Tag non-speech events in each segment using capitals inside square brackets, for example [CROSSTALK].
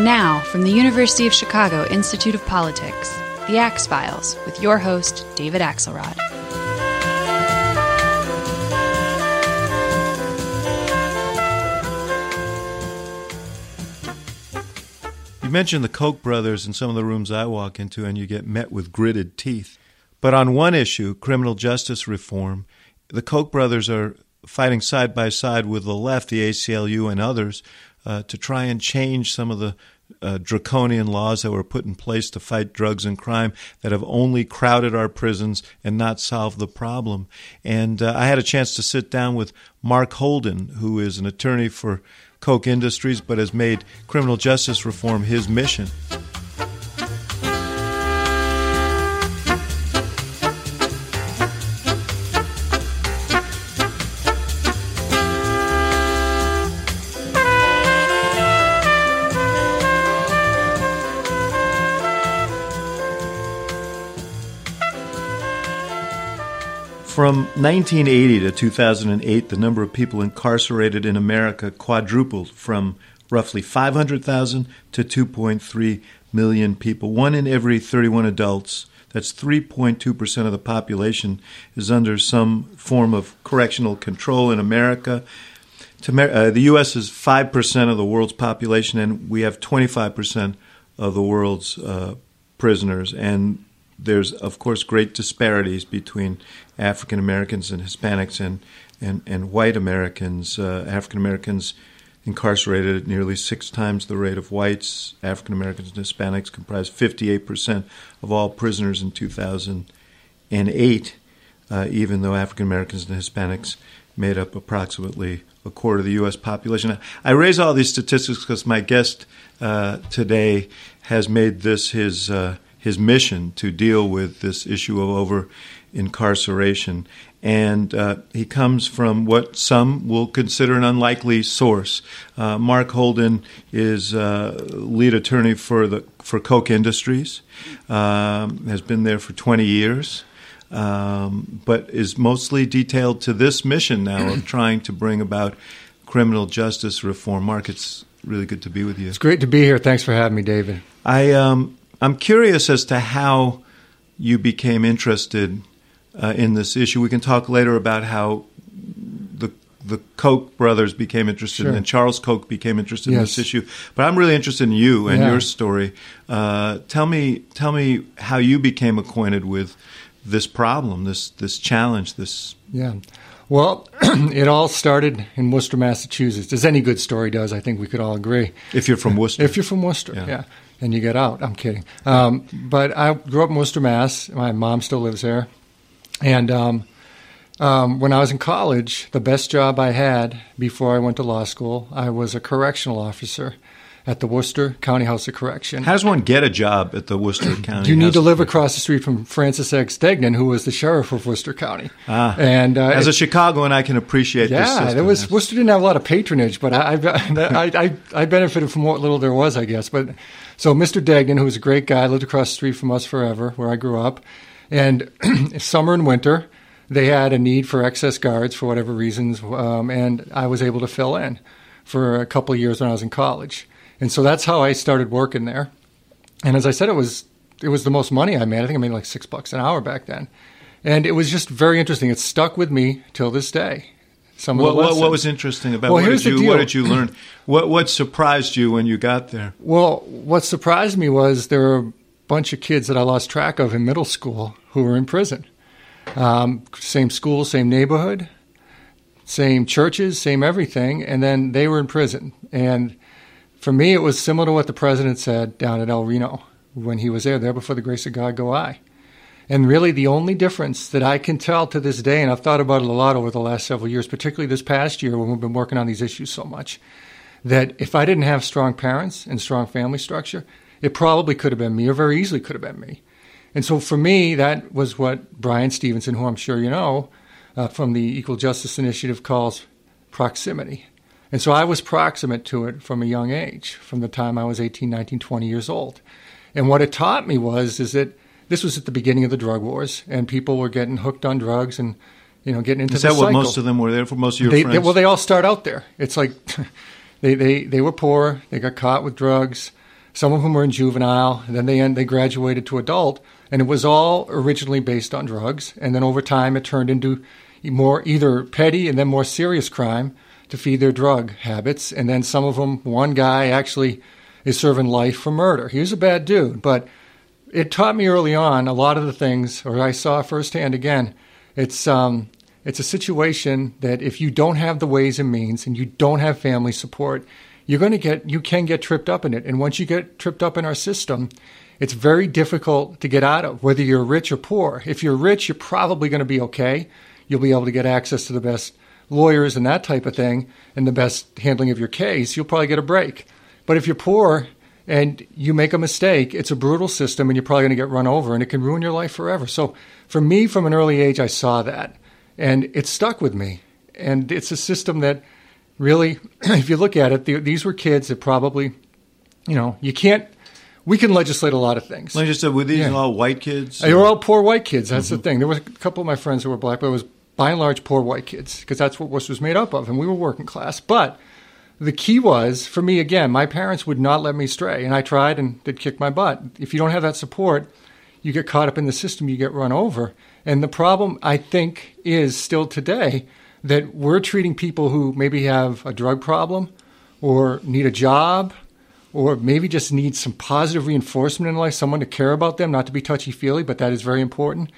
And now, from the University of Chicago Institute of Politics, The Axe Files, with your host, David Axelrod. You mentioned the Koch brothers in some of the rooms I walk into, and you get met with gritted teeth. But on one issue, criminal justice reform, the Koch brothers are fighting side by side with the left, the ACLU, and others uh, to try and change some of the uh, draconian laws that were put in place to fight drugs and crime that have only crowded our prisons and not solved the problem. And uh, I had a chance to sit down with Mark Holden, who is an attorney for Koch Industries but has made criminal justice reform his mission. From 1980 to 2008, the number of people incarcerated in America quadrupled from roughly 500,000 to 2.3 million people. One in every 31 adults, that's 3.2% of the population, is under some form of correctional control in America. Uh, the U.S. is 5% of the world's population, and we have 25% of the world's uh, prisoners. And there's, of course, great disparities between African Americans and Hispanics and, and, and white Americans. Uh, African Americans incarcerated at nearly six times the rate of whites. African Americans and Hispanics comprised 58% of all prisoners in 2008, uh, even though African Americans and Hispanics made up approximately a quarter of the U.S. population. I raise all these statistics because my guest uh, today has made this his uh, his mission to deal with this issue of over incarceration. And uh, he comes from what some will consider an unlikely source. Uh, Mark Holden is uh, lead attorney for the for Koch Industries, um, has been there for 20 years, um, but is mostly detailed to this mission now of [CLEARS THROAT] trying to bring about criminal justice reform. Mark, it's really good to be with you. It's great to be here. Thanks for having me, David. I um, I'm curious as to how you became interested uh, in this issue. We can talk later about how the the Koch brothers became interested sure. and Charles Koch became interested yes. in this issue. But I'm really interested in you and yeah. your story. Uh, tell me tell me how you became acquainted with this problem, this this challenge, this yeah. Well, [CLEARS THROAT] it all started in Worcester, Massachusetts, as any good story does. I think we could all agree. If you're from Worcester, if you're from Worcester, yeah. yeah and you get out. I'm kidding. Um, but I grew up in Worcester, Mass. My mom still lives there. And um, um, when I was in college, the best job I had before I went to law school, I was a correctional officer at the Worcester County House of Correction. How does one get a job at the Worcester [CLEARS THROAT] County? you need to live across the street from Francis X. Degnan, who was the sheriff of Worcester County. Ah, and uh, as a Chicagoan, I can appreciate. Yeah, there was Worcester didn't have a lot of patronage, but I I, I, I benefited from what little there was, I guess. But so Mr. Degnan, who was a great guy, lived across the street from us forever, where I grew up. And [CLEARS THROAT] summer and winter, they had a need for excess guards for whatever reasons, um, and I was able to fill in for a couple of years when I was in college. And so that's how I started working there. And as I said, it was it was the most money I made. I think I made like six bucks an hour back then, and it was just very interesting. It stuck with me till this day. Some what, what, what, was interesting about well, what did you what did you learn? what what surprised you when you got there? Well, what surprised me was there were a bunch of kids that I lost track of in middle school who were in prison. Um, same school, same neighborhood, same churches, same everything, and then they were in prison. And for me, it was similar to what the president said down at El Reno when he was there. There before the grace of God go I. And really, the only difference that I can tell to this day, and I've thought about it a lot over the last several years, particularly this past year when we've been working on these issues so much, that if I didn't have strong parents and strong family structure, it probably could have been me, or very easily could have been me. And so for me, that was what Bryan Stevenson, who I'm sure you know uh, from the Equal Justice Initiative, calls proximity. And so I was proximate to it from a young age, from the time I was 18, 19, 20 years old. And what it taught me was is that this was at the beginning of the drug wars, and people were getting hooked on drugs and you know getting into. Is that what most of them were there for? Most of your they, friends? They, well, they all start out there. It's like [LAUGHS] they, they they were poor. They got caught with drugs. Some of them were in juvenile, and then they end, they graduated to adult, and it was all originally based on drugs. And then over time, it turned into more either petty and then more serious crime to feed their drug habits. And then some of them, one guy actually is serving life for murder. He was a bad dude, but it taught me early on a lot of the things, or I saw firsthand again. It's um, it's a situation that if you don't have the ways and means and you don't have family support, you're going to get you can get tripped up in it. And once you get tripped up in our system, it's very difficult to get out of, whether you're rich or poor. If you're rich, you're probably going to be okay. You'll be able to get access to the best lawyers and that type of thing and the best handling of your case. You'll probably get a break. But if you're poor and you make a mistake, it's a brutal system and you're probably going to get run over and it can ruin your life forever. So for me, from an early age, I saw that and it stuck with me. And it's a system that really, [CLEARS THROAT] if you look at it, these were kids that probably, you know, you can't. We can legislate a lot of things. Like I said, were these yeah. all white kids? They were all poor white kids. That's mm-hmm. the thing. There was a couple of my friends who were black, but it was by and large poor white kids because that's what this was made up of, and we were working class. But the key was for me again my parents would not let me stray and i tried and they'd kick my butt. If you don't have that support you get caught up in the system you get run over. And the problem i think is still today that we're treating people who maybe have a drug problem or need a job or maybe just need some positive reinforcement in life someone to care about them not to be touchy feely but that is very important.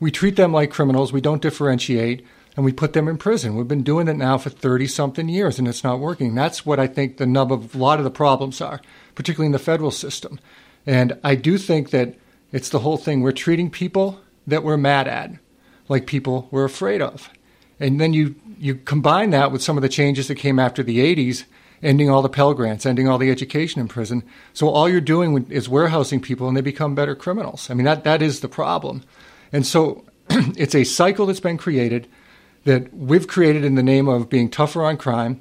We treat them like criminals. We don't differentiate and we put them in prison. We've been doing it now for 30 something years and it's not working. That's what I think the nub of a lot of the problems are, particularly in the federal system. And I do think that it's the whole thing. We're treating people that we're mad at like people we're afraid of. And then you, you combine that with some of the changes that came after the 80s, ending all the Pell Grants, ending all the education in prison. So all you're doing is warehousing people and they become better criminals. I mean, that, that is the problem. And so [CLEARS THROAT] it's a cycle that's been created that we've created in the name of being tougher on crime,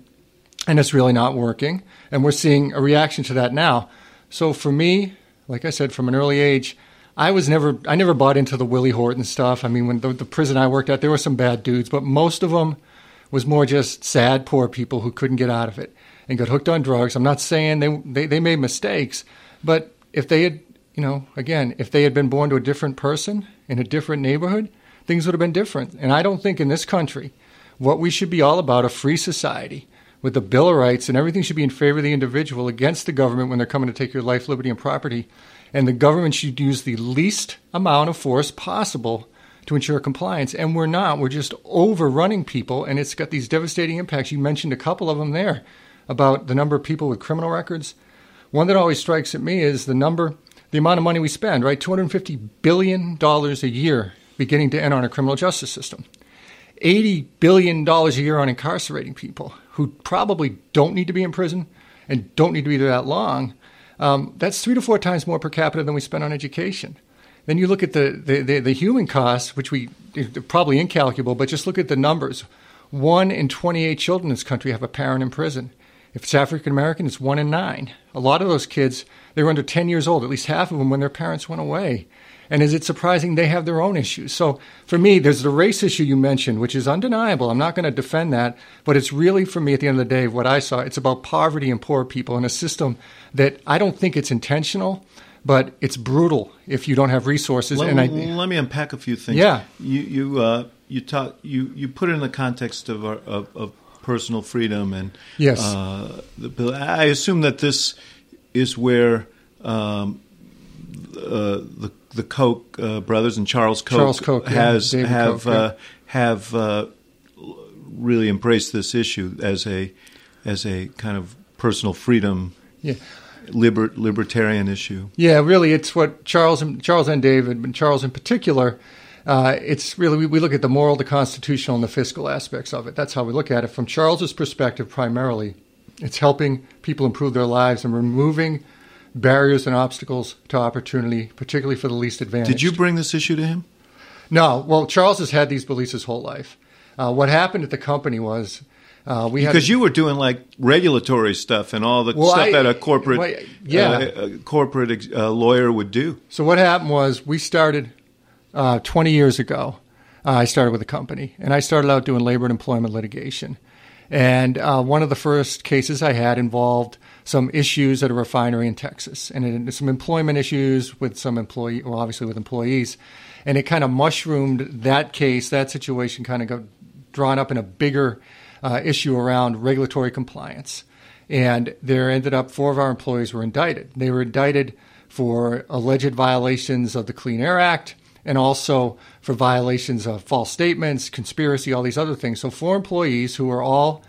and it's really not working. And we're seeing a reaction to that now. So for me, like I said, from an early age, I was never I never bought into the Willie Horton stuff. I mean, when the, the prison I worked at, there were some bad dudes, but most of them was more just sad, poor people who couldn't get out of it and got hooked on drugs. I'm not saying they they, they made mistakes, but if they had, you know, again, if they had been born to a different person in a different neighborhood, things would have been different. And I don't think in this country, what we should be all about a free society with the Bill of Rights and everything should be in favor of the individual against the government when they're coming to take your life, liberty, and property. And the government should use the least amount of force possible to ensure compliance. And we're not. We're just overrunning people, and it's got these devastating impacts. You mentioned a couple of them there about the number of people with criminal records. One that always strikes at me is the number, the amount of money we spend, right? $250 billion a year beginning to end on a criminal justice system. $80 billion a year on incarcerating people who probably don't need to be in prison and don't need to be there that long. Um, that's three to four times more per capita than we spend on education. Then you look at the, the, the, the human costs, which we probably incalculable, but just look at the numbers. One in 28 children in this country have a parent in prison. If it's African American, it's one in nine. A lot of those kids, they were under 10 years old, at least half of them when their parents went away. And is it surprising they have their own issues? So for me, there's the race issue you mentioned, which is undeniable. I'm not going to defend that, but it's really for me at the end of the day what I saw. It's about poverty and poor people in a system that I don't think it's intentional, but it's brutal if you don't have resources. Let, and I, let me unpack a few things. Yeah, you you uh, you talk you you put it in the context of our, of, of personal freedom and yes, uh, the, I assume that this is where. Um, uh, the the Koch uh, brothers and Charles Koch, Charles Koch has yeah, have Koch, yeah. uh, have uh, really embraced this issue as a as a kind of personal freedom. Yeah. Liber, libertarian issue. Yeah, really, it's what Charles and Charles and David, but Charles in particular, uh, it's really we, we, look at the moral, the constitutional, and the fiscal aspects of it. That's how we look at it from Charles's perspective. Primarily, it's helping people improve their lives and removing barriers and obstacles to opportunity, particularly for the least advantaged. Did you bring this issue to him? No. Well, Charles has had these beliefs his whole life. Uh, what happened at the company was uh, we because you were doing like regulatory stuff and all the well, stuff I, that a corporate well, yeah. Uh, a corporate uh, lawyer would do. So what happened was we started uh, 20 years ago. Uh, I started with a company, and I started out doing labor and employment litigation. And uh, one of the first cases I had involved some issues at a refinery in Texas and some employment issues with some employee, well, obviously with employees. And it kind of mushroomed that case, that situation kind of got drawn up in a bigger uh, issue around regulatory compliance. And there ended up four of our employees were indicted. They were indicted for alleged violations of the Clean Air Act and also for violations of false statements, conspiracy, all these other things. So, four employees who were all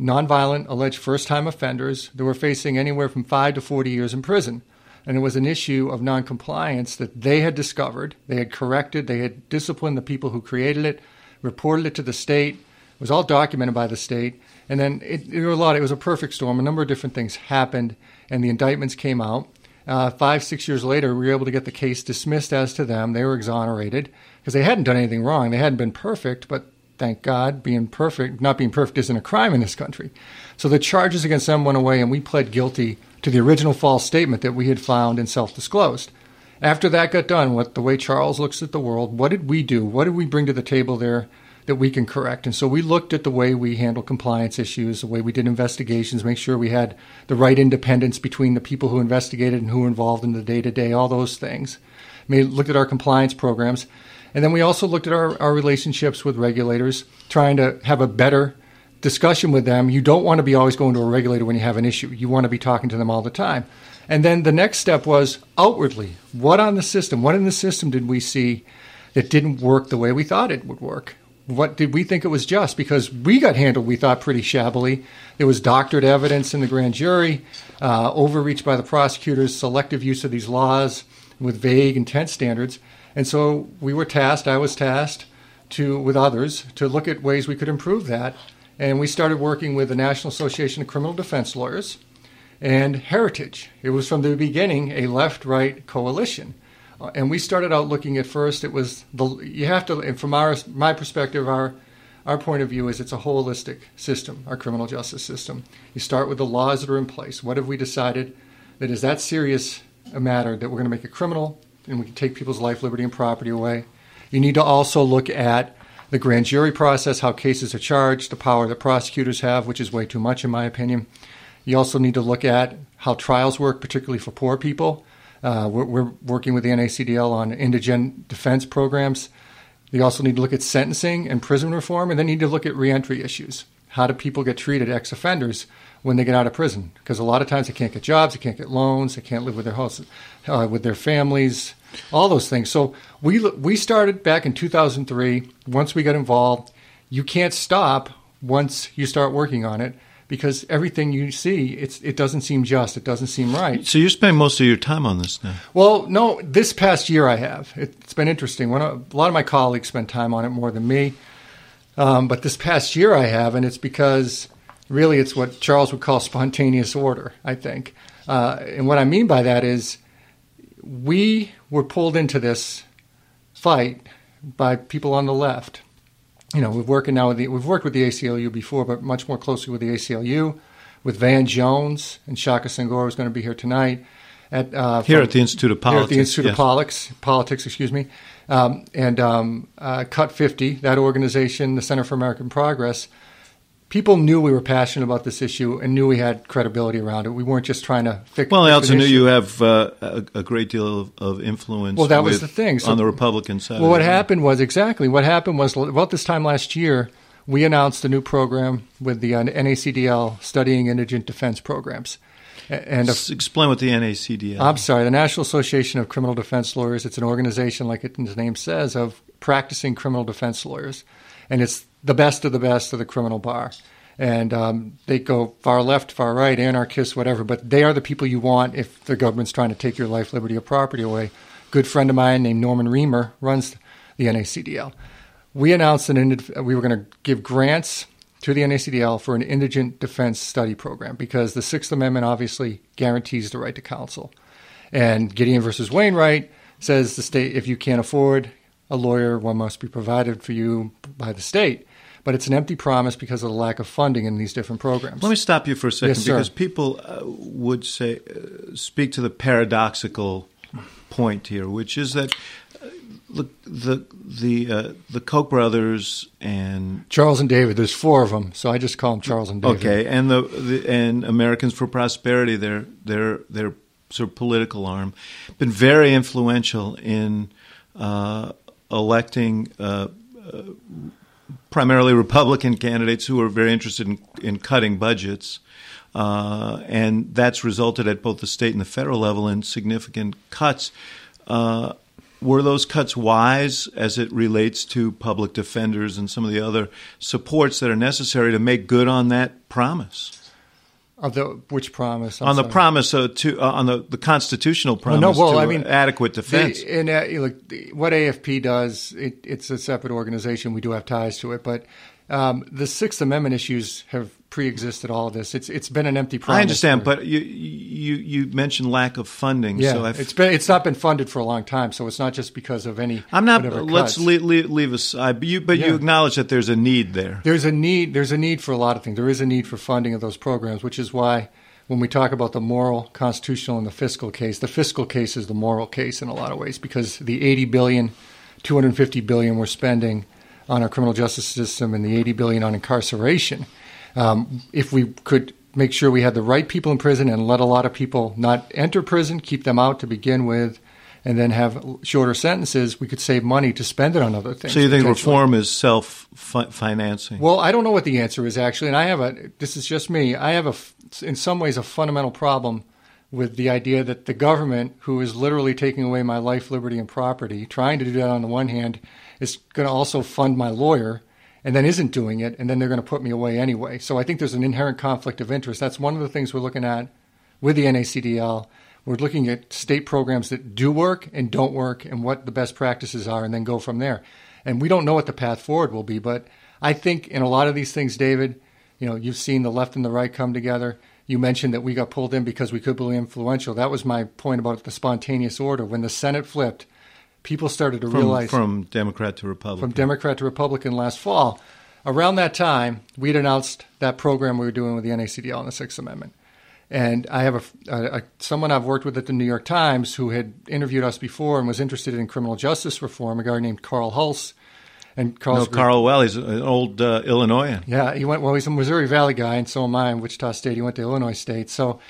nonviolent alleged first time offenders that were facing anywhere from five to 40 years in prison. And it was an issue of noncompliance that they had discovered, they had corrected, they had disciplined the people who created it, reported it to the state. It was all documented by the state. And then it, it, was a lot. It was a perfect storm. A number of different things happened, and the indictments came out. Uh, five, six years later, we were able to get the case dismissed as to them. They were exonerated because they hadn't done anything wrong. They hadn't been perfect, but thank God, being perfect, not being perfect isn't a crime in this country. So the charges against them went away, and we pled guilty to the original false statement that we had found and self disclosed. After that got done, what the way Charles looks at the world, what did we do? What did we bring to the table there that we can correct? And so we looked at the way we handle compliance issues, the way we did investigations, make sure we had the right independence between the people who investigated and who were involved in the day to day, all those things. We looked at our compliance programs. And then we also looked at our, our relationships with regulators, trying to have a better discussion with them. You don't want to be always going to a regulator when you have an issue. You want to be talking to them all the time. And then the next step was outwardly. What on the system? What in the system did we see that didn't work the way we thought it would work? What did we think it was just? Because we got handled, we thought, pretty shabbily. There was doctored evidence in the grand jury, uh, overreach by the prosecutors, selective use of these laws with vague intent standards. And so we were tasked, I was tasked to, with others, to look at ways we could improve that. And we started working with the National Association of Criminal Defense Lawyers and Heritage. It was from the beginning a left right coalition. Uh, and we started out looking at first, it was the, you have to, and from our, my perspective, our, our point of view is it's a holistic system, our criminal justice system. You start with the laws that are in place. What have we decided that is that serious a matter that we're going to make it criminal and we can take people's life, liberty, and property away. You need to also look at the grand jury process, how cases are charged, the power that prosecutors have, which is way too much, in my opinion. You also need to look at how trials work, particularly for poor people. Uh, we're, we're, working with the NACDL on indigent defense programs. You also need to look at sentencing and prison reform, and then you need to look at reentry issues. How do people get treated, ex offenders, when they get out of prison? Because a lot of times they can't get jobs, they can't get loans, they can't live with their uh, with their families, all those things. So we we started back in 2003. Once we got involved, you can't stop once you start working on it because everything you see it's it doesn't seem just it doesn't seem right. So you spend most of your time on this now? Well no this past year i have. It's been interesting. One, a lot of my colleagues spend time on it more than me. Um, but this past year i have and it's because really it's what charles would call spontaneous order i think. Uh, and what i mean by that is we were pulled into this fight by people on the left. You know, we're working now with the, we've worked with the ACLU before, but much more closely with the ACLU, with Van Jones and Shaka Senghor, is going to be here tonight. At, uh, here from, at the Institute of Politics. Here at the Institute yes. of Politics, Politics, excuse me, um, and um, uh, Cut 50, that organization, the Center for American Progress, people knew we were passionate about this issue and knew we had credibility around it. We weren't just trying to fix. Well, I also knew you have uh, a, a, great deal of, of influence. Well, that was the thing so, on the Republican side. Well, what happened was exactly what happened was about this time last year. We announced a new program with the uh, NACDL studying indigent defense programs. And a, explain what the NACDL. I'm sorry, the National Association of Criminal Defense Lawyers. It's an organization, like its name says, of practicing criminal defense lawyers, and it's the best of the best of the criminal bar. And um, they go far left, far right, anarchists, whatever, but they are the people you want if the government's trying to take your life, liberty, or property away. A good friend of mine named Norman Reimer runs the NACDL. We announced that we were going to give grants to the NACDL for an indigent defense study program because the Sixth Amendment obviously guarantees the right to counsel. And Gideon versus Wainwright says the state, if you can't afford a lawyer, one must be provided for you by the state but it's an empty promise because of the lack of funding in these different programs. Let me stop you for a second yes, because people uh, would say uh, speak to the paradoxical point here, which is that uh, the the the uh, the Koch brothers and Charles and David. There's four of them, so I just call them Charles and David. okay, and the, the and Americans for Prosperity, their their their sort of political arm, been very influential in uh, electing. Uh, uh, primarily Republican candidates who are very interested in, in cutting budgets. Uh, and that's resulted at both the state and the federal level in significant cuts. Uh, were those cuts wise as it relates to public defenders and some of the other supports that are necessary to make good on that promise? Of the which promise? I'm on the promise uh, to uh, on the, the constitutional promise no, well, to I mean, adequate defense. The, and uh, look, the, what AFP does, it, it's a separate organization. We do have ties to it, but um, the Sixth Amendment issues have pre-existed all of this. It's it's been an empty promise. I understand, for- but you you you mentioned lack of funding. yeah, so I've, it's been it's not been funded for a long time, so it's not just because of any. I'm not. Let's leave, leave, leave aside. But you, but you acknowledge that there's a need there. There's a need. There's a need for a lot of things. There is a need for funding of those programs, which is why when we talk about the moral, constitutional, and the fiscal case, the fiscal case is the moral case in a lot of ways because the 80 billion, 250 billion we're spending on our criminal justice system and the 80 billion on incarceration. Um, if we could make sure we had the right people in prison and let a lot of people not enter prison, keep them out to begin with, and then have shorter sentences, we could save money to spend it on other things. So you think reform is self financing? Well, I don't know what the answer is actually, and I have a. This is just me. I have a, in some ways, a fundamental problem with the idea that the government, who is literally taking away my life, liberty, and property, trying to do that on the one hand, is going to also fund my lawyer, and then isn't doing it, and then they're going to put me away anyway. So I think there's an inherent conflict of interest. That's one of the things we're looking at with the NACDL. We're looking at state programs that do work and don't work, and what the best practices are, and then go from there. And we don't know what the path forward will be, but I think in a lot of these things, David, you know, you've seen the left and the right come together. You mentioned that we got pulled in because we could be influential. That was my point about the spontaneous order. When the Senate flipped, people started to from, realize from Democrat to Republican. from Democrat to Republican last fall. Around that time, we'd announced that program we were doing with the NACDL and the Sixth Amendment. And I have a, a, a someone I've worked with at the New York Times who had interviewed us before and was interested in criminal justice reform. A guy named Carl Hulse, and no, Carl's Carl Well, he's an old uh, Illinoisan. yeah, he went. Well, he's a Missouri Valley guy, and so am I. In Wichita State, he went to Illinois State. So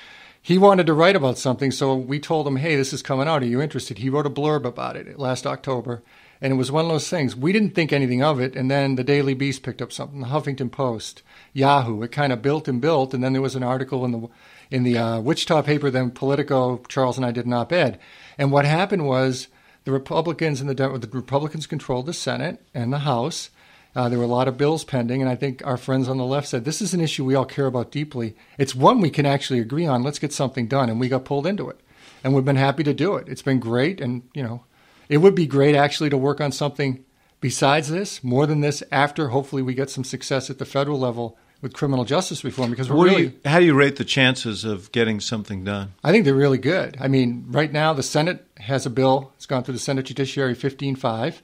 he wanted to write about something. So we told him, "Hey, this is coming out. Are you interested?" He wrote a blurb about it last October, and it was one of those things. We didn't think anything of it, and then the Daily Beast picked up something, the Huffington Post, Yahoo. It kind of built and built, and then there was an article in the in the uh, Wichita paper. Then Politico, Charles and I did an op-ed, and what happened was the Republicans and the, Dem- the Republicans controlled the Senate and the House. Uh, there were a lot of bills pending, and I think our friends on the left said this is an issue we all care about deeply. It's one we can actually agree on. Let's get something done, and we got pulled into it, and we've been happy to do it. It's been great, and you know, it would be great actually to work on something besides this, more than this. After hopefully we get some success at the federal level with criminal justice reform, because we're What do really. you, how do you rate the chances of getting something done? I think they're really good. I mean, right now the Senate has a bill. It's gone through the Senate Judiciary 15-5,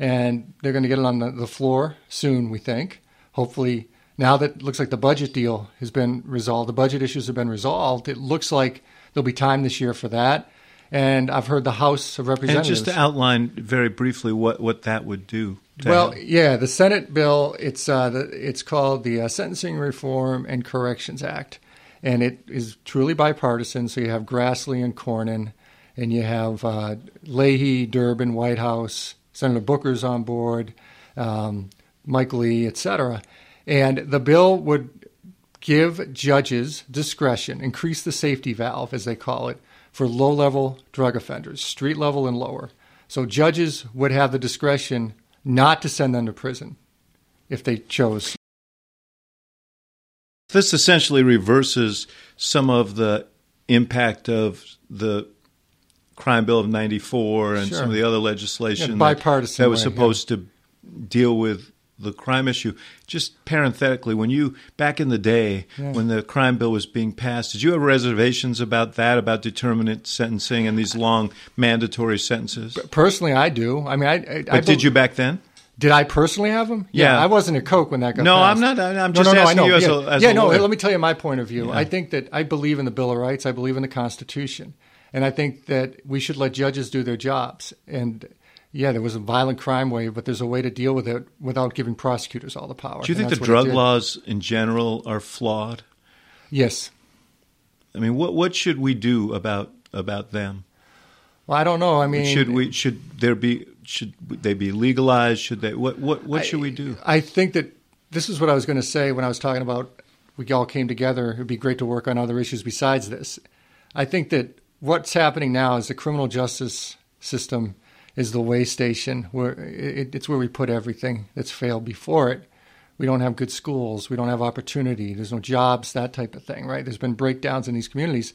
and they're going to get it on the, the floor soon. We think. Hopefully, now that it looks like the budget deal has been resolved, the budget issues have been resolved. It looks like there'll be time this year for that. And I've heard the House of Representatives. And just to outline very briefly what, what that would do. Well, help. yeah, the Senate bill. It's uh, the, it's called the uh, Sentencing Reform and Corrections Act, and it is truly bipartisan. So you have Grassley and Cornyn, and you have uh, Leahy, Durbin, Whitehouse, Senator Booker's on board, um, Mike Lee, et cetera. And the bill would give judges discretion, increase the safety valve, as they call it, for low level drug offenders, street level and lower. So judges would have the discretion not to send them to prison if they chose. This essentially reverses some of the impact of the crime bill of 94 and Sure. some of the other legislation Yeah, that- bipartisan that, was way, supposed to deal with the crime issue. Just parenthetically, when you back in the day Yeah. when the crime bill was being passed, did you have reservations about that, about determinate sentencing and these long mandatory sentences? Personally, I do. I mean, I. I But did you back then? Did I personally have them? Yeah. I wasn't a Koch when that got No, passed. I'm not- I'm just no, no, I asking know. you as yeah. a- as yeah, a no. lawyer. Let me tell you my point of view. I think that I believe in the Bill of Rights. I believe in the Constitution, and I think that we should let judges do their jobs. And yeah, there was a violent crime wave, but there's a way to deal with it without giving prosecutors all the power. Do you think the that's what it drug laws in general are flawed? Yes. I mean, what what should we do about about them? Well, I don't know. I mean, should we should there be should they be legalized? Should they what what what should we do? I think that this is what I was going to say when I was talking about we all came together. It'd be great to work on other issues besides this. I think that what's happening now is the criminal justice system is the way station where it, it's where we put everything that's failed before it. We don't have good schools. We don't have opportunity. There's no jobs, that type of thing, right? There's been breakdowns in these communities,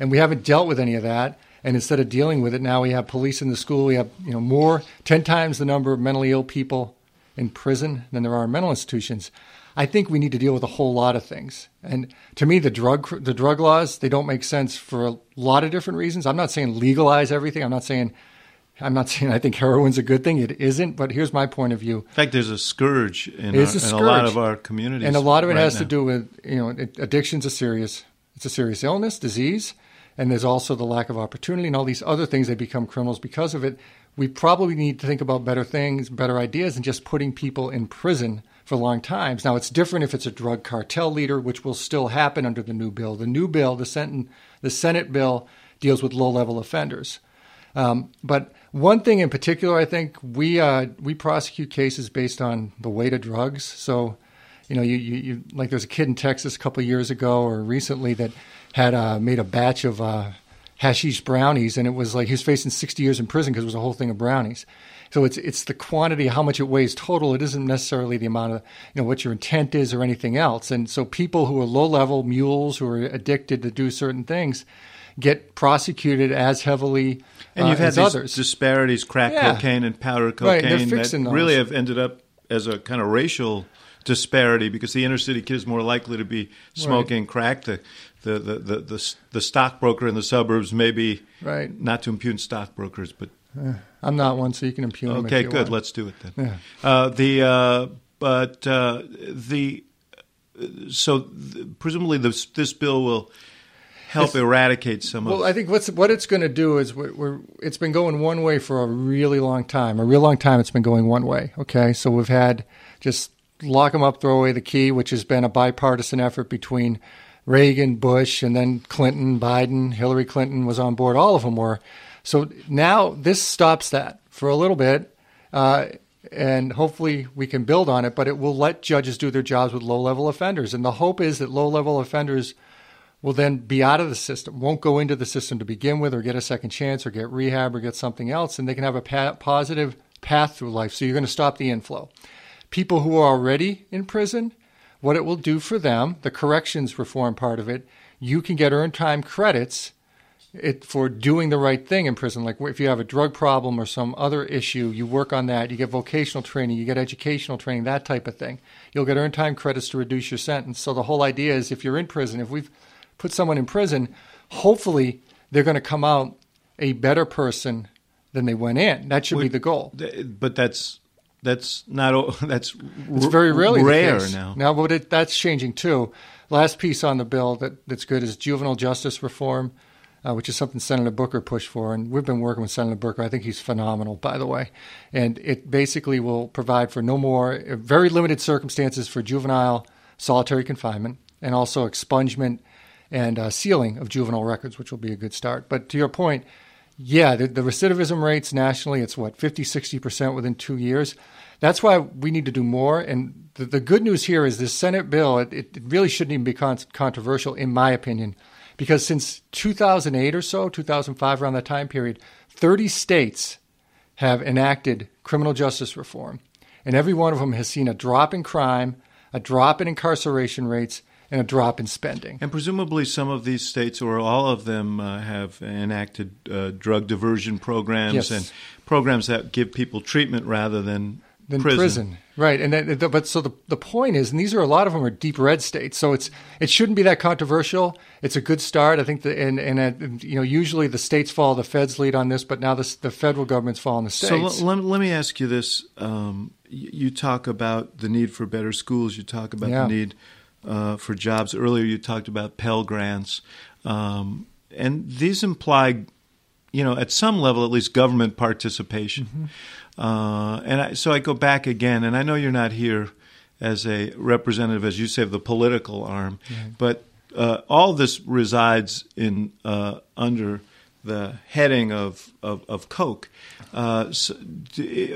and we haven't dealt with any of that. And instead of dealing with it, now we have police in the school. We have you know more, ten times the number of mentally ill people in prison than there are in mental institutions. I think we need to deal with a whole lot of things. And to me, the drug the drug laws they don't make sense for a lot of different reasons. I'm not saying legalize everything. I'm not saying I'm not saying I think heroin's a good thing. It isn't. But here's my point of view. In fact, there's a scourge in, our- a in a lot of our communities, And a lot of it right has now. to do with you know addiction's a serious it's a serious illness, disease, and there's also the lack of opportunity and all these other things. They become criminals because of it. We probably need to think about better things, better ideas, than just putting people in prison for long times. Now it's different if it's a drug cartel leader, which will still happen under the new bill. The new bill, the Senate, the Senate bill, deals with low-level offenders. Um, but one thing in particular, I think we uh, we prosecute cases based on the weight of drugs. So, you know, you, you, you like there's a kid in Texas a couple years ago or recently that had uh, made a batch of uh, hashish brownies, and it was like he was facing 60 years in prison because it was a whole thing of brownies. So it's it's the quantity, how much it weighs total. It isn't necessarily the amount of you know what your intent is or anything else. And so people who are low level mules who are addicted to do certain things get prosecuted as heavily And uh, you've had as these others. disparities, crack Yeah. cocaine and powder cocaine, they're that those. really have ended up as a kind of racial disparity because the inner city kid is more likely to be smoking crack. The, the, the, the, the, the stockbroker in the suburbs may be, Right. not to impugn stockbrokers, but I'm not one, so you can impugn okay, good. want. Let's do it then. Uh, the uh, but uh, the so th- presumably this this bill will help eradicate some Well, of. Well, I think what's what it's going to do is we're, we're it's been going one way for a really long time. A real long time, it's been going one way. Okay, so we've had just lock them up, throw away the key, which has been a bipartisan effort between Reagan, Bush, and then Clinton, Biden, Hillary Clinton was on board. All of them were. So now this stops that for a little bit. Uh, and hopefully we can build on it, but it will let judges do their jobs with low level offenders. And the hope is that low level offenders will then be out of the system, won't go into the system to begin with, or get a second chance, or get rehab, or get something else, and they can have a pa- positive path through life. So you're going to stop the inflow. People who are already in prison, what it will do for them, the corrections reform part of it, you can get earned time credits it for doing the right thing in prison. Like if you have a drug problem or some other issue, you work on that. You get vocational training, you get educational training, that type of thing. You'll get earned time credits to reduce your sentence. So the whole idea is if you're in prison, if we've put someone in prison, hopefully they're going to come out a better person than they went in. That should be the goal. Th- but that's that's not [LAUGHS] that's It's very rarely rare now. Now, but it, that's changing too. Last piece on the bill that, that's good is juvenile justice reform, uh, which is something Senator Booker pushed for, and we've been working with Senator Booker. I think he's phenomenal, by the way. And it basically will provide for no more, uh, very limited circumstances for juvenile solitary confinement, and also expungement and uh, sealing of juvenile records, which will be a good start. But to your point, yeah, the, the recidivism rates nationally, it's what, 50, 60% within two years. That's why we need to do more. And the, the good news here is this Senate bill, it, it really shouldn't even be con- controversial, in my opinion, because since 2008 or so, 2005, around that time period, 30 states have enacted criminal justice reform. And every one of them has seen a drop in crime, a drop in incarceration rates, and a drop in spending. And presumably, some of these states, or all of them, uh, have enacted uh, drug diversion programs Yes. and programs that give people treatment rather than, than prison. prison. Right, and that, but so the the point is, and these are a lot of them are deep red states, so it's it shouldn't be that controversial. It's a good start, I think. The, and and uh, you know, usually the states follow the feds lead on this, but now the the federal government's following the states. So let, let, let me ask you this: um, you, you talk about the need for better schools. You talk about Yeah. the need uh, for jobs. Earlier, you talked about Pell grants, um, and these imply you know, at some level, at least government participation. Mm-hmm. Uh, and I, so I go back again, and I know you're not here as a representative, as you say, of the political arm, but uh, all this resides in uh, under the heading of of, of Koch. Uh, so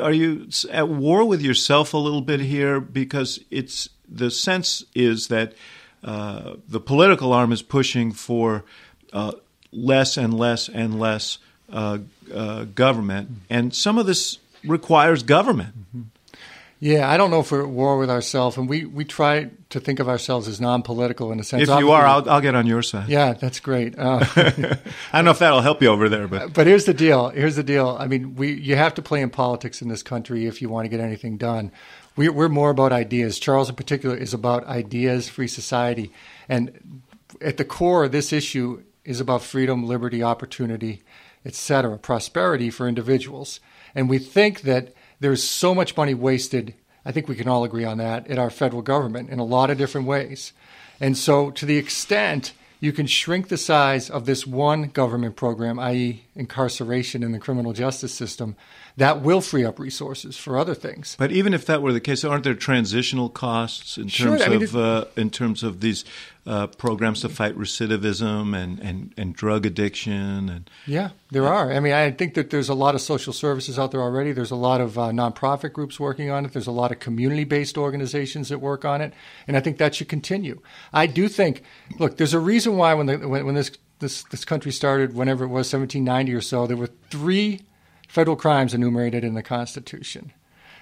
are you at war with yourself a little bit here? Because it's the sense is that uh, the political arm is pushing for uh, less and less and less uh, uh, government, and some of this requires government. Yeah, I don't know if we're at war with ourselves, and we, we try to think of ourselves as non-political in a sense. If you are, I'll, I'll get on your side. yeah, that's great. Uh, [LAUGHS] I don't know if that'll help you over there, but but here's the deal. Here's the deal. I mean, we you have to play in politics in this country if you want to get anything done. We, we're more about ideas. Charles, in particular, is about ideas, free society, and at the core, this issue is about freedom, liberty, opportunity, etc., prosperity for individuals. And we think that there's so much money wasted. I think we can all agree on that in our federal government in a lot of different ways. And so, to the extent you can shrink the size of this one government program, i.e., incarceration in the criminal justice system, that will free up resources for other things. but even if that were the case, aren't there transitional costs in Sure, terms I mean, of uh, in terms of these uh, programs to fight recidivism and, and, and drug addiction and Yeah, there are. I mean, I think that there's a lot of social services out there already. There's a lot of uh, nonprofit groups working on it. There's a lot of community based organizations that work on it. And I think that should continue. I do think, look, there's a reason why when, the, when, when this, this, this country started, whenever it was 1790 or so, there were three federal crimes enumerated in the Constitution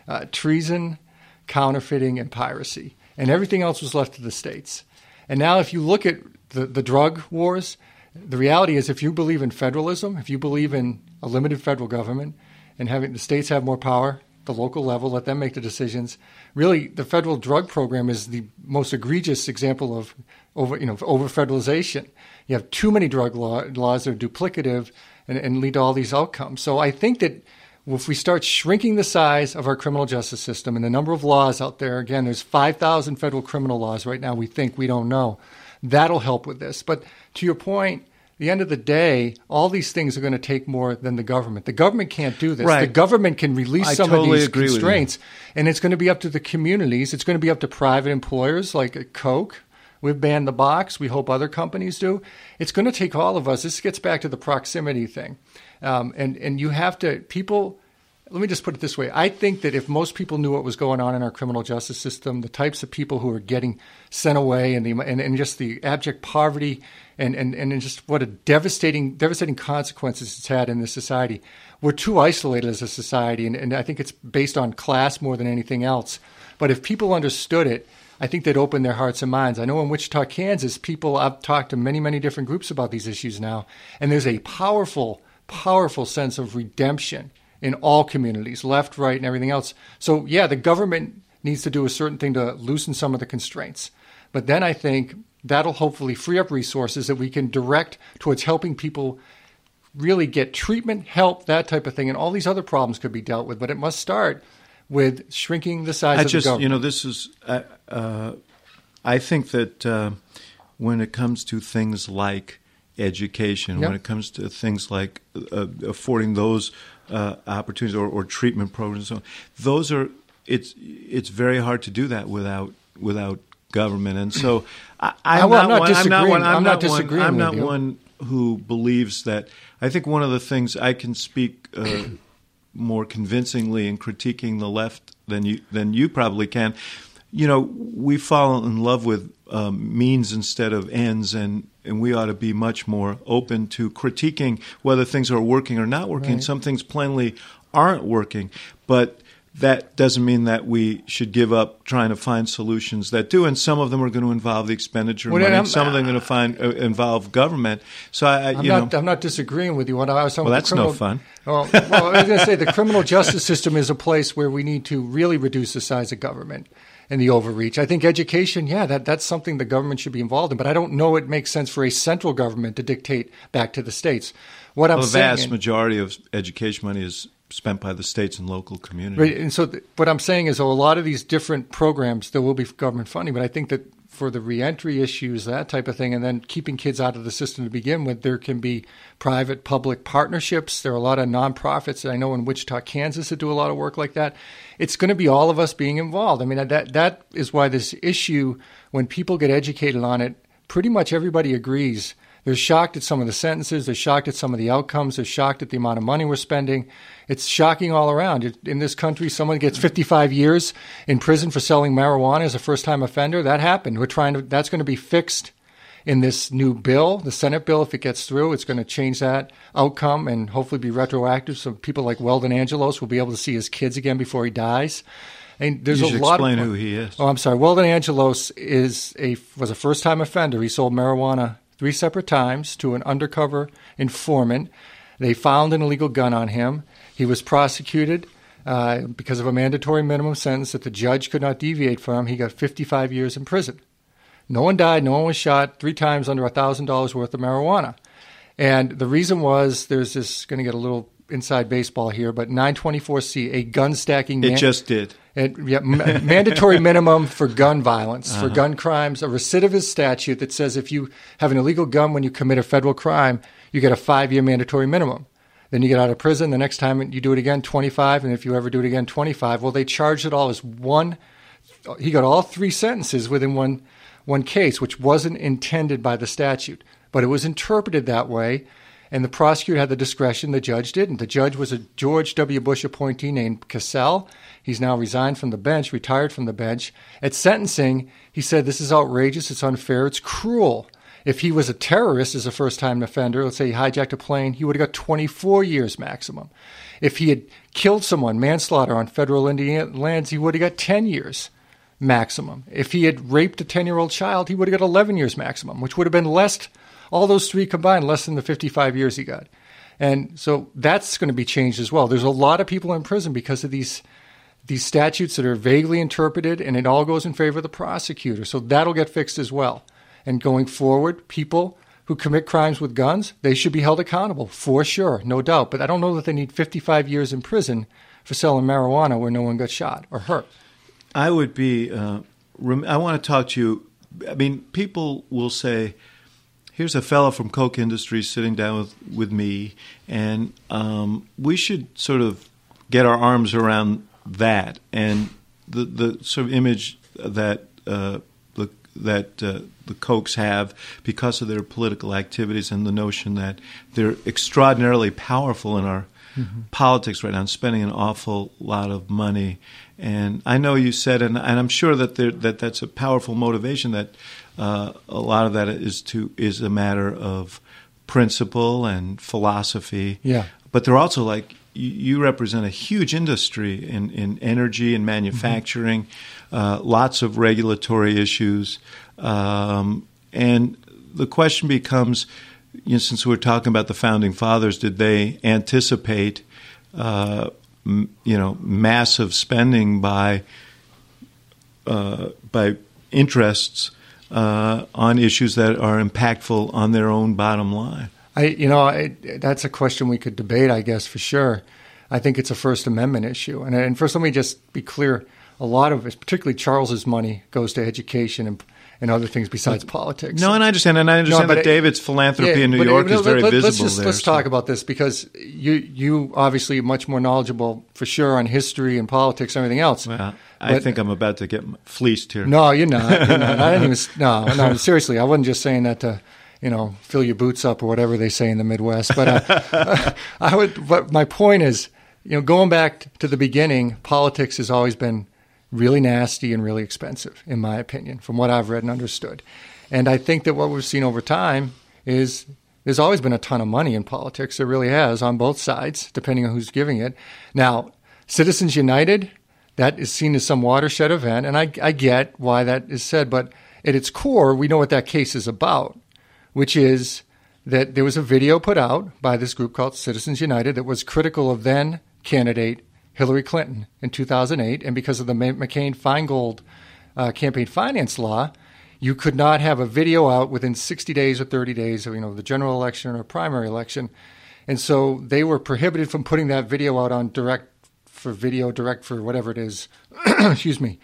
uh, treason, counterfeiting, and piracy. And everything else was left to the states. And now, if you look at the, the drug wars, the reality is if you believe in federalism, if you believe in a limited federal government and having the states have more power, the local level, let them make the decisions. Really, the federal drug program is the most egregious example of over, you know, over federalization. You have too many drug law, laws that are duplicative and, and lead to all these outcomes. So I think that if we start shrinking the size of our criminal justice system and the number of laws out there, again, there's 5,000 federal criminal laws right now we think we don't know, that'll help with this. But to your point, the end of the day, all these things are going to take more than the government. The government can't do this. Right. The government can release I some totally of these constraints, and it's going to be up to the communities. It's going to be up to private employers like Koch. We've banned the box. We hope other companies do. It's going to take all of us. This gets back to the proximity thing, um, and and you have to people. Let me just put it this way. I think that if most people knew what was going on in our criminal justice system, the types of people who are getting sent away, and the and, and just the abject poverty, and, and and just what a devastating devastating consequences it's had in this society, we're too isolated as a society, and, and I think it's based on class more than anything else. But if people understood it, I think they'd open their hearts and minds. I know in Wichita, Kansas, people, I've talked to many, many different groups about these issues now, and there's a powerful, powerful sense of redemption in all communities, left, right, and everything else. So, yeah, the government needs to do a certain thing to loosen some of the constraints. But then I think that'll hopefully free up resources that we can direct towards helping people really get treatment, help, that type of thing, and all these other problems could be dealt with. But it must start with shrinking the size I of just, the government. you know, this is. Uh, uh, I think that uh, when it comes to things like education, Yep. when it comes to things like uh, affording those uh, opportunities or, or treatment programs, and so on, those are. It's it's very hard to do that without without government, and so I, I'm, well, I'm not one, I'm not one. I'm, I'm not one- disagreeing I'm with not you. one who believes that. I think one of the things I can speak. More convincingly in critiquing the left than you than you probably can. You know, we fall in love with um, means instead of ends, and and we ought to be much more open to critiquing whether things are working or not working. Right. Some things plainly aren't working, but that doesn't mean that we should give up trying to find solutions that do. And some of them are going to involve the expenditure of Well, money. some of them are going to find uh, involve government. So I, you not. know, I'm not disagreeing with you. I was talking Well, that's the no fun. Well, well, I was going to say the criminal justice system is a place where we need to really reduce the size of government and the overreach. I think education, yeah, that that's something the government should be involved in. But I don't know it makes sense for a central government to dictate back to the states. What I'm the vast saying, majority of education money is spent by the states and local communities. Right, and so th- what I'm saying is, oh, a lot of these different programs there will be government funding, but I think that for the reentry issues, that type of thing, and then keeping kids out of the system to begin with, there can be private public partnerships. There are a lot of nonprofits that I know in Wichita, Kansas that do a lot of work like that. It's going to be all of us being involved. I mean, that that is why this issue, when people get educated on it, pretty much everybody agrees they're shocked at some of the sentences. They're shocked at some of the outcomes. They're shocked at the amount of money we're spending. It's shocking all around. In this country, someone gets 55 years in prison for selling marijuana as a first-time offender. That happened. We're trying to. That's going to be fixed in this new bill, the Senate bill. If it gets through, it's going to change that outcome and hopefully be retroactive. So people like Weldon Angelos will be able to see his kids again before he dies. And there's you a lot explain of, who he is. Oh, I'm sorry. Weldon Angelos is a was a first time offender. He sold marijuana three separate times to an undercover informant. They found an illegal gun on him. He was prosecuted uh, because of a mandatory minimum sentence that the judge could not deviate from. He got 55 years in prison. No one died, no one was shot, three times under $1,000 worth of marijuana. And the reason was there's this, going to get a little inside baseball here, but 924C, a gun stacking. It man- just did. It, yeah, m- mandatory minimum for gun violence, uh-huh. for gun crimes, a recidivist statute that says if you have an illegal gun when you commit a federal crime, you get a five year mandatory minimum. Then you get out of prison. The next time you do it again, 25. And if you ever do it again, 25. Well, they charged it all as one. He got all three sentences within one, one case, which wasn't intended by the statute, but it was interpreted that way and the prosecutor had the discretion. The judge didn't. The judge was a George W. Bush appointee named Cassell. He's now resigned from the bench, retired from the bench. At sentencing, he said, This is outrageous, it's unfair, it's cruel. If he was a terrorist as a first time offender, let's say he hijacked a plane, he would have got 24 years maximum. If he had killed someone, manslaughter on federal Indian lands, he would have got 10 years maximum. If he had raped a 10 year old child, he would have got 11 years maximum, which would have been less all those three combined, less than the 55 years he got. And so that's going to be changed as well. There's a lot of people in prison because of these these statutes that are vaguely interpreted, and it all goes in favor of the prosecutor. So that'll get fixed as well. And going forward, people who commit crimes with guns, they should be held accountable for sure, no doubt. But I don't know that they need 55 years in prison for selling marijuana where no one got shot or hurt. I would be. Uh, I want to talk to you. I mean, people will say here's a fellow from Koch Industries sitting down with, with me, and um, we should sort of get our arms around that and the the sort of image that uh, that uh, the Kochs have because of their political activities and the notion that they're extraordinarily powerful in our mm-hmm. politics right now, and spending an awful lot of money. And I know you said, and, and I'm sure that there, that that's a powerful motivation that uh, a lot of that is to is a matter of principle and philosophy. Yeah. But they're also like you, represent a huge industry in, in energy and manufacturing, mm-hmm. uh, lots of regulatory issues, um, and the question becomes, you know, since we're talking about the founding fathers, did they anticipate, uh, m- you know, massive spending by uh, by interests uh, on issues that are impactful on their own bottom line? I, you know, I, that's a question we could debate, I guess, for sure. I think it's a First Amendment issue. And, and first, let me just be clear: a lot of it, particularly Charles's money, goes to education and and other things besides politics. No, and I understand, and I understand no, that it, David's philanthropy yeah, in New York it, is very let, visible let's just, there. Let's so. talk about this because you you obviously much more knowledgeable for sure on history and politics and everything else. Well, I but, think I'm about to get fleeced here. No, you're not. You're not. I didn't even. No, no. Seriously, I wasn't just saying that to you know fill your boots up or whatever they say in the Midwest. But uh, [LAUGHS] I would. But my point is, you know, going back to the beginning, politics has always been really nasty and really expensive, in my opinion, from what I've read and understood. And I think that what we've seen over time is there's always been a ton of money in politics. There really has on both sides, depending on who's giving it. Now, Citizens United, that is seen as some watershed event, and I, I get why that is said, but at its core, we know what that case is about, which is that there was a video put out by this group called Citizens United that was critical of then candidate Hillary Clinton in 2008, and because of the McCain Feingold uh, campaign finance law, you could not have a video out within 60 days or 30 days of you know the general election or primary election, and so they were prohibited from putting that video out on direct for video, direct for whatever it is. [CLEARS THROAT] excuse me.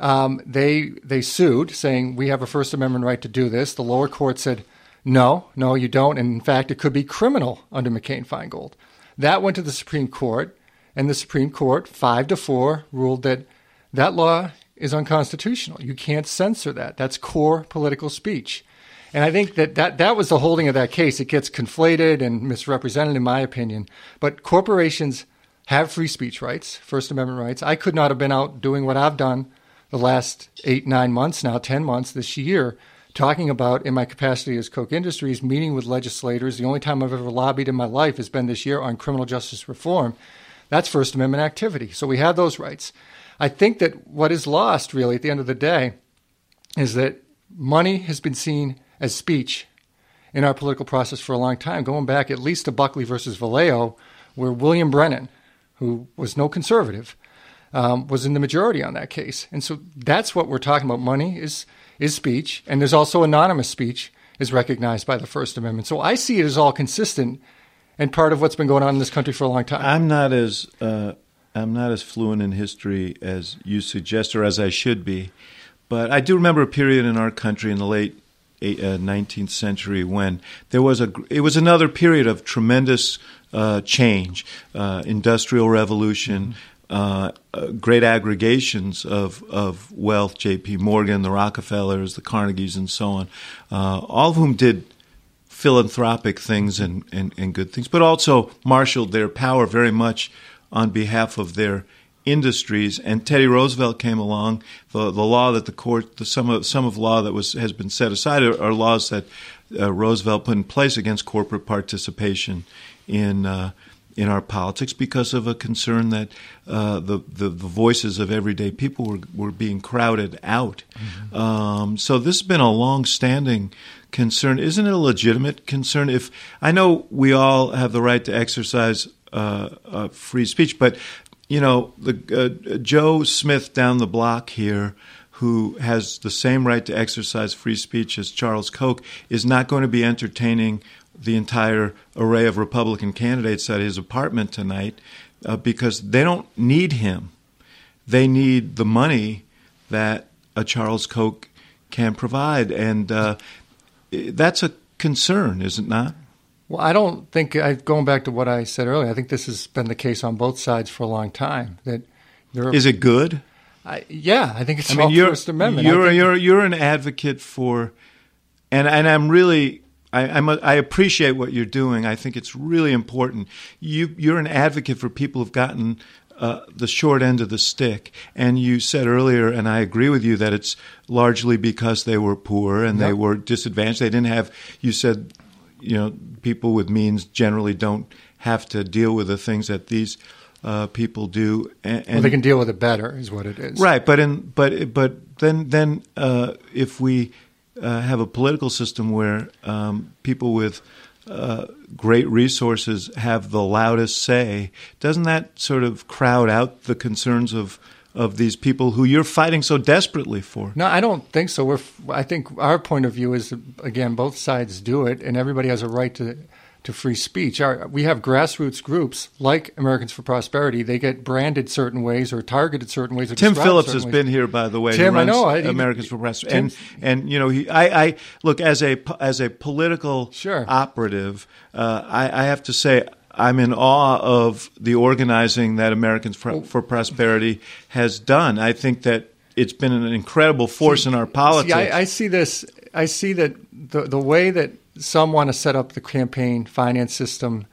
um, they they sued, saying we have a First Amendment right to do this. The lower court said, no, no, you don't. And in fact, it could be criminal under McCain Feingold. That went to the Supreme Court, and the Supreme Court, five to four, ruled that that law is unconstitutional. You can't censor that. That's core political speech. And I think that, that that was the holding of that case. It gets conflated and misrepresented, in my opinion. But corporations have free speech rights, First Amendment rights. I could not have been out doing what I've done the last eight, nine months now, 10 months this year, talking about in my capacity as Koch Industries, meeting with legislators. The only time I've ever lobbied in my life has been this year on criminal justice reform. That's First Amendment activity. So we have those rights. I think that what is lost, really, at the end of the day, is that money has been seen as speech in our political process for a long time, going back at least to Buckley versus Valeo, where William Brennan, who was no conservative, um, was in the majority on that case. And so that's what we're talking about. Money is is speech, and there's also anonymous speech is recognized by the First Amendment. So I see it as all consistent and part of what's been going on in this country for a long time. I'm not as uh, I'm not as fluent in history as you suggest, or as I should be, but I do remember a period in our country in the late 19th uh, century when there was a it was another period of tremendous uh, change, uh, industrial revolution. Uh, uh, great aggregations of, of wealth, J.P. Morgan, the Rockefellers, the Carnegies, and so on, uh, all of whom did philanthropic things and, and, and good things, but also marshaled their power very much on behalf of their industries. And Teddy Roosevelt came along. The, the law that the court, the, some of some of law that was has been set aside are, are laws that uh, Roosevelt put in place against corporate participation in uh, in our politics because of a concern that uh, the, the, the voices of everyday people were were being crowded out. Mm-hmm. Um, so this has been a long standing concern. Isn't it a legitimate concern? If I know we all have the right to exercise uh, uh, free speech, but you know, the uh, Joe Smith down the block here, who has the same right to exercise free speech as Charles Koch, is not going to be entertaining the entire array of Republican candidates at his apartment tonight uh, because they don't need him. They need the money that a Charles Koch can provide, and uh, that's a concern, is it not? Well, I don't think I, going back to what I said earlier. I think this has been the case on both sides for a long time. That there are, is it good? I, yeah, I think it's I mean, you're, First Amendment. You're think, you're you're an advocate for, and and I'm really I, I appreciate what you're doing. I think it's really important. You you're an advocate for people who've gotten uh, the short end of the stick. And you said earlier, and I agree with you, that it's largely because they were poor and yep. they were disadvantaged. They didn't have, you said, you know, people with means generally don't have to deal with the things that these uh, people do. And, well, they can deal with it better, is what it is. Right, but in but but then then uh, if we uh, have a political system where um, people with uh, great resources have the loudest say, doesn't that sort of crowd out the concerns of of these people who you're fighting so desperately for. No, I don't think so. We're, I think our point of view is again, both sides do it, and everybody has a right to to free speech. Our, we have grassroots groups like Americans for Prosperity. They get branded certain ways or targeted certain ways. Tim Phillips has ways. been here, by the way. Tim, I know. I, Americans for Prosperity, and and you know, he, I, I look as a as a political sure. operative. Uh, I, I have to say, I'm in awe of the organizing that Americans for, for, Prosperity has done. I think that it's been an incredible force see, in our politics. See, I, I, see this. I see that the the way that some want to set up the campaign finance system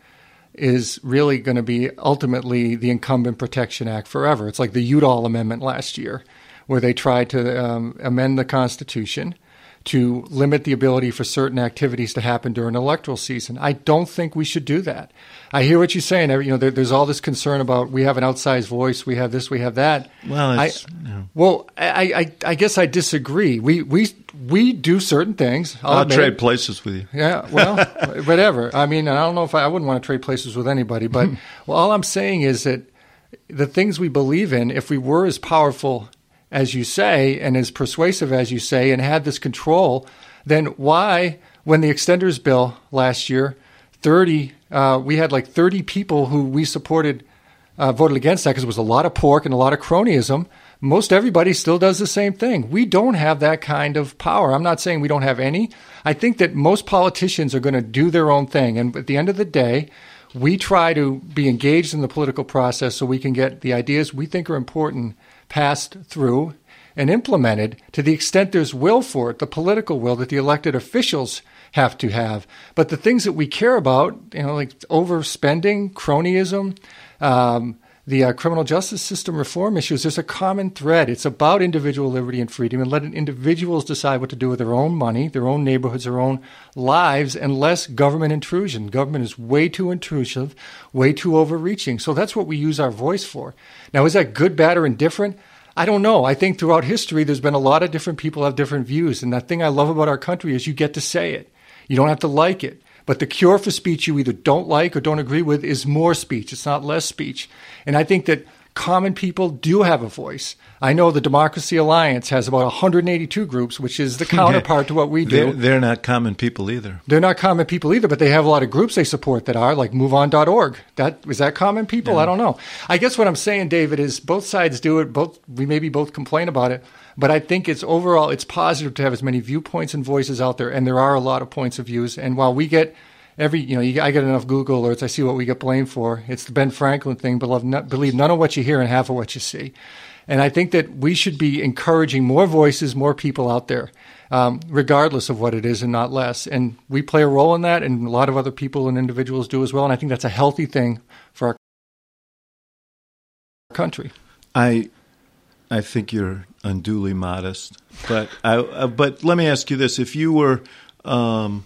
is really going to be ultimately the Incumbent Protection Act forever. It's like the Udall Amendment last year, where they tried to um, amend the Constitution to limit the ability for certain activities to happen during electoral season. I don't think we should do that. I hear what you're saying. You know, there, there's all this concern about we have an outsized voice, we have this, we have that. Well, I, well, I, I, I, guess I disagree. We we we do certain things. I'll, I'll trade places with you. Yeah, well, [LAUGHS] whatever. I mean, I don't know if I, I wouldn't want to trade places with anybody, but [LAUGHS] well, all I'm saying is that the things we believe in, if we were as powerful as you say, and as persuasive as you say, and had this control, then why, when the extenders bill last year, 30, uh, we had like 30 people who we supported uh, voted against that because it was a lot of pork and a lot of cronyism. most everybody still does the same thing. We don't have that kind of power. I'm not saying we don't have any. I think that most politicians are going to do their own thing. And at the end of the day, we try to be engaged in the political process so we can get the ideas we think are important passed through and implemented to the extent there's will for it, the political will that the elected officials have to have. But the things that we care about, you know, like overspending, cronyism, um, the uh, criminal justice system reform issues, there's a common thread. It's about individual liberty and freedom and letting individuals decide what to do with their own money, their own neighborhoods, their own lives, and less government intrusion. Government is way too intrusive, way too overreaching. So that's what we use our voice for. Now, is that good, bad, or indifferent? I don't know. I think throughout history, there's been a lot of different people have different views. And the thing I love about our country is you get to say it. You don't have to like it. But the cure for speech you either don't like or don't agree with is more speech. It's not less speech. And I think that common people do have a voice. I know the Democracy Alliance has about 182 groups, which is the [LAUGHS] counterpart to what we do. They're, they're, not common people either. They're not common people either, but they have a lot of groups they support that are like MoveOn.org. That is that common people? Yeah. I don't know. I guess what I'm saying, David, is both sides do it. Both we maybe both complain about it, but I think it's overall it's positive to have as many viewpoints and voices out there, and there are a lot of points of views. And while we get every you know you, I get enough Google alerts. I see what we get blamed for. It's the Ben Franklin thing. Believe, believe none of what you hear and half of what you see. And I think that we should be encouraging more voices, more people out there, um, regardless of what it is, and not less. And we play a role in that, and a lot of other people and individuals do as well. And I think that's a healthy thing for our country. I I think you're unduly modest, but I, uh, but let me ask you this: If you were um,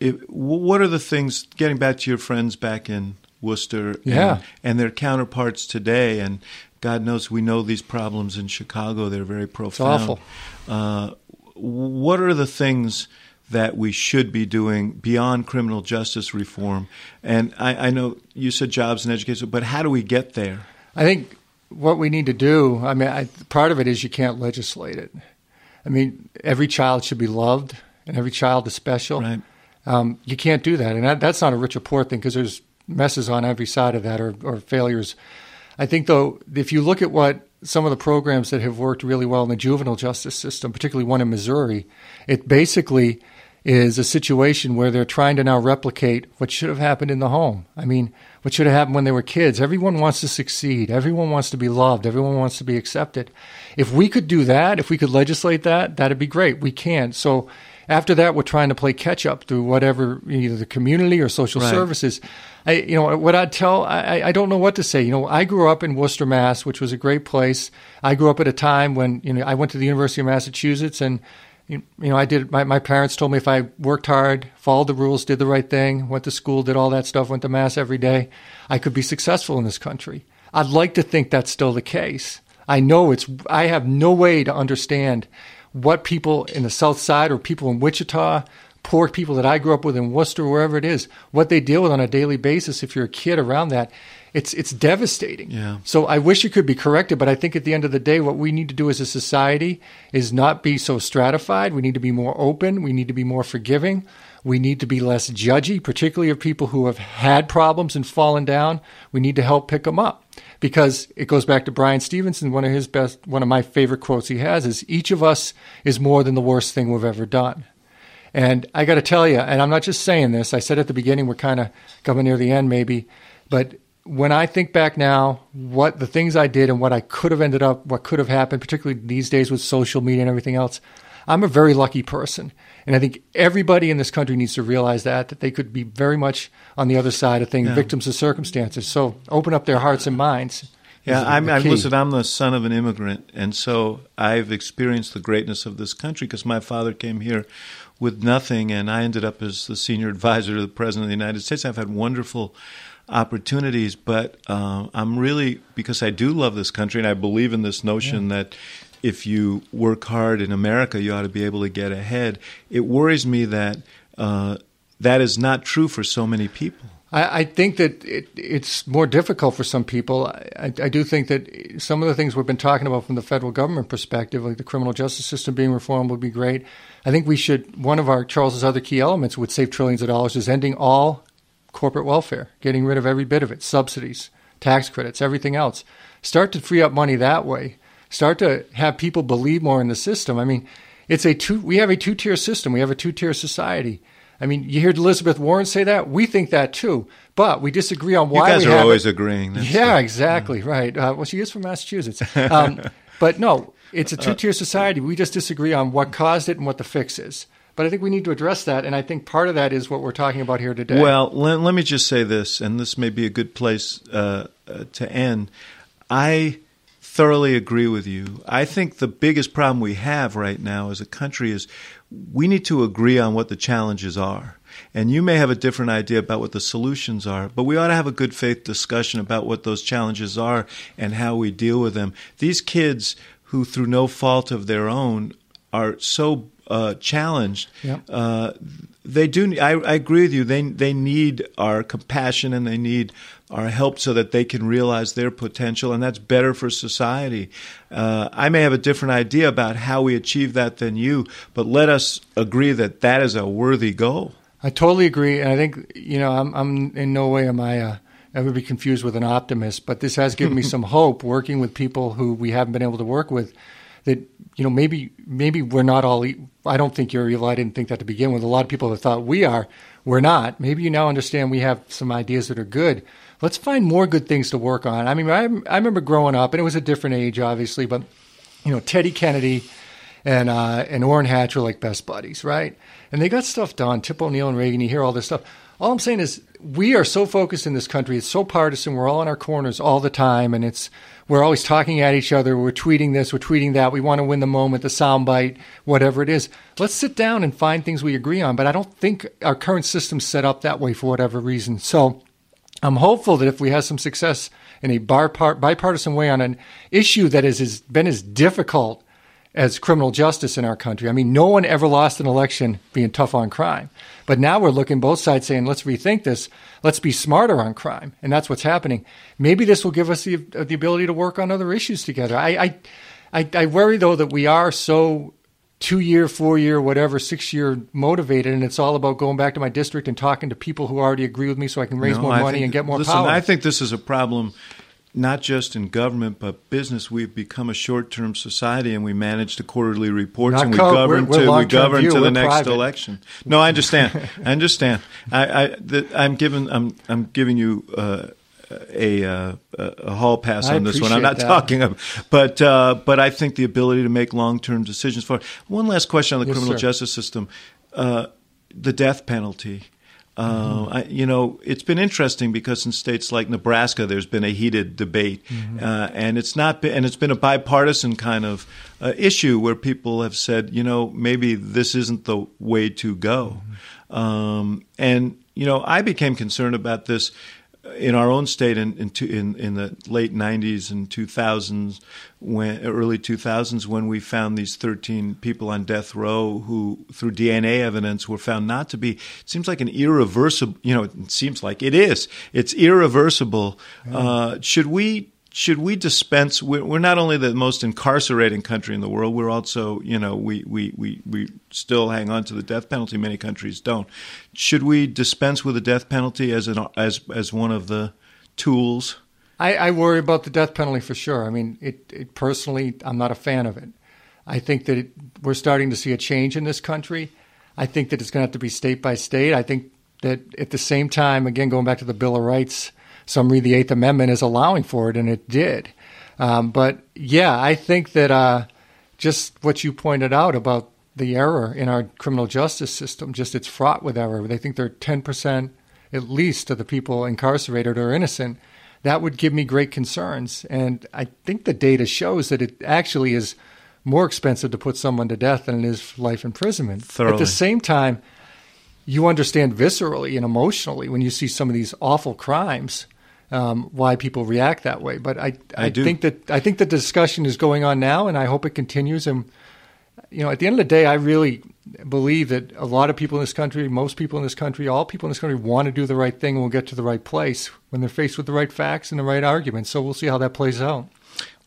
if, what are the things? Getting back to your friends back in Worcester, yeah. and, and, their counterparts today, and God knows we know these problems in Chicago. They're very profound. It's awful. Uh, what are the things that we should be doing beyond criminal justice reform? And I, I know you said jobs and education, but how do we get there? I think what we need to do. I mean, I, part of it is you can't legislate it. I mean, every child should be loved, and every child is special. Right. Um, you can't do that, and that, that's not a rich or poor thing because there's messes on every side of that or, or failures. I think though, if you look at what some of the programs that have worked really well in the juvenile justice system, particularly one in Missouri, it basically is a situation where they're trying to now replicate what should have happened in the home. I mean, what should have happened when they were kids. Everyone wants to succeed. Everyone wants to be loved. Everyone wants to be accepted. If we could do that, if we could legislate that, that'd be great. We can't. So after that, we're trying to play catch up through whatever either the community or social right. services. I, you know, what I'd tell, I, I don't know what to say. You know, I grew up in Worcester, Mass, which was a great place. I grew up at a time when you know I went to the University of Massachusetts, and you know, I did. My, my parents told me if I worked hard, followed the rules, did the right thing, went to school, did all that stuff, went to mass every day, I could be successful in this country. I'd like to think that's still the case. I know it's. I have no way to understand what people in the South Side or people in Wichita, poor people that I grew up with in Worcester, wherever it is, what they deal with on a daily basis if you're a kid around that. It's it's devastating. Yeah. So I wish it could be corrected, but I think at the end of the day, what we need to do as a society is not be so stratified. We need to be more open. We need to be more forgiving. We need to be less judgy, particularly of people who have had problems and fallen down. We need to help pick them up because it goes back to Bryan Stevenson. One of his best, one of my favorite quotes he has is, "Each of us is more than the worst thing we've ever done." And I got to tell you, and I'm not just saying this. I said at the beginning, we're kind of coming near the end, maybe, but when I think back now, what the things I did and what I could have ended up, what could have happened, particularly these days with social media and everything else, I'm a very lucky person. And I think everybody in this country needs to realize that, that they could be very much on the other side of things, yeah. victims of circumstances. So open up their hearts and minds. Yeah, I'm, I'm listen. I'm the son of an immigrant, and so I've experienced the greatness of this country because my father came here with nothing, and I ended up as the senior [LAUGHS] advisor to the president of the United States. I've had wonderful opportunities, but uh, I'm really because I do love this country, and I believe in this notion yeah. that if you work hard in America, you ought to be able to get ahead. It worries me that uh, that is not true for so many people. I, I think that it, it's more difficult for some people. I, I, do think that some of the things we've been talking about from the federal government perspective, like the criminal justice system being reformed, would be great. I think we should. One of our Charles's other key elements would save trillions of dollars is ending all corporate welfare, getting rid of every bit of it, subsidies, tax credits, everything else. Start to free up money that way. Start to have people believe more in the system. I mean, it's a two. We have a two-tier system. We have a two-tier society. I mean, you heard Elizabeth Warren say that. We think that too, but we disagree on why. You guys we are always it. agreeing. That's yeah, the, exactly yeah. right. Uh, well, she is from Massachusetts, [LAUGHS] um, but no, it's a two-tier society. We just disagree on what caused it and what the fix is. But I think we need to address that, and I think part of that is what we're talking about here today. Well, let, let me just say this, and this may be a good place uh, uh, to end. I thoroughly agree with you. I think the biggest problem we have right now as a country is we need to agree on what the challenges are. And you may have a different idea about what the solutions are, but we ought to have a good faith discussion about what those challenges are and how we deal with them. These kids who, through no fault of their own, are so uh, challenged. Yep. Uh, they do. I, I, agree with you. They they need our compassion and they need our help so that they can realize their potential, and that's better for society. Uh, I may have a different idea about how we achieve that than you, but let us agree that that is a worthy goal. I totally agree, and I think you know I'm, I'm in no way am I uh, ever be confused with an optimist, but this has given me [LAUGHS] some hope working with people who we haven't been able to work with. That you know maybe maybe we're not all. I don't think you're evil. I didn't think that to begin with. A lot of people have thought we are. We're not. Maybe you now understand we have some ideas that are good. Let's find more good things to work on. I mean, I, I remember growing up, and it was a different age, obviously, but you know, Teddy Kennedy and uh, and Orrin Hatch were like best buddies, right? And they got stuff done. Tip O'Neill and Reagan, you hear all this stuff. All I'm saying is we are so focused in this country. It's so partisan. We're all in our corners all the time, and it's we're always talking at each other. We're tweeting this, we're tweeting that. We want to win the moment, the soundbite, whatever it is. Let's sit down and find things we agree on. But I don't think our current system's set up that way for whatever reason. So I'm hopeful that if we have some success in a bipartisan way on an issue that has been as difficult as criminal justice in our country. I mean, no one ever lost an election being tough on crime. But now we're looking both sides saying, let's rethink this. Let's be smarter on crime. And that's what's happening. Maybe this will give us the, uh, the ability to work on other issues together. I, I, I, I worry, though, that we are so two year, four year, whatever, six year motivated, and it's all about going back to my district and talking to people who already agree with me so I can raise no, more I money think, and get more listen, power. I think this is a problem not just in government but business, we've become a short-term society, and we manage to quarterly reports, not and we co- govern we're, we're to we govern view, to the next private. election. No, I understand. [LAUGHS] I understand. I, I am giving I'm I'm giving you. Uh, a, uh, a hall pass on this one. I'm not that. talking about, but uh, but I think the ability to make long term decisions for. One last question on the yes, criminal sir. justice system, uh, the death penalty. Uh, I, you know, it's been interesting because in states like Nebraska, there's been a heated debate, mm-hmm. uh, and it's not been, and it's been a bipartisan kind of uh, issue where people have said, you know, maybe this isn't the way to go, mm-hmm. um, and you know, I became concerned about this in our own state in in, in, in the late 90s and 2000s when early 2000s when we found these 13 people on death row who through DNA evidence were found not to be it seems like an irreversible you know it seems like it is. It's irreversible. Uh, should we should we dispense? We're not only the most incarcerating country in the world. We're also, you know, we we we we still hang on to the death penalty. Many countries don't. Should we dispense with the death penalty as an as as one of the tools? I, I worry about the death penalty for sure. I mean, it, it personally, I'm not a fan of it. I think that it, we're starting to see a change in this country. I think that it's going to have to be state by state. I think that at the same time, again, going back to the Bill of Rights some read the Eighth Amendment as allowing for it, and it did. Um, but yeah, I think that uh, just what you pointed out about the error in our criminal justice system, just it's fraught with error. They think they're 10% at least of the people incarcerated are innocent. That would give me great concerns. And I think the data shows that it actually is more expensive to put someone to death than it is life imprisonment. Thoroughly. At the same time, you understand viscerally and emotionally when you see some of these awful crimes um, why people react that way. But I, I, I think that I think the discussion is going on now, and I hope it continues. And you know, at the end of the day, I really believe that a lot of people in this country, most people in this country, all people in this country want to do the right thing and will get to the right place when they're faced with the right facts and the right arguments. So we'll see how that plays out.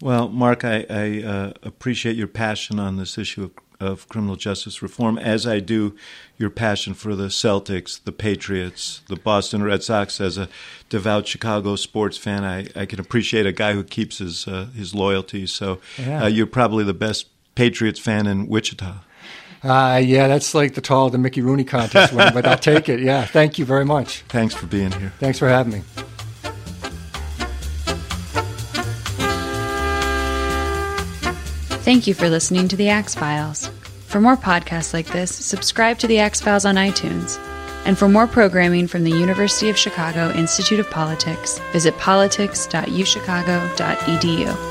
Well, Mark, I, I uh, appreciate your passion on this issue of of criminal justice reform, as I do your passion for the Celtics, the Patriots, the Boston Red Sox. As a devout Chicago sports fan, I, I can appreciate a guy who keeps his uh, his loyalty. So Yeah. uh, you're probably the best Patriots fan in Wichita. Uh, yeah, that's like the tall the Mickey Rooney contest winner, but I'll take it. Yeah, thank you very much. Thanks for being here. Thanks for having me. Thank you for listening to The Axe Files. For more podcasts like this, subscribe to The Axe Files on iTunes. And for more programming from the University of Chicago Institute of Politics, visit politics.uchicago.edu.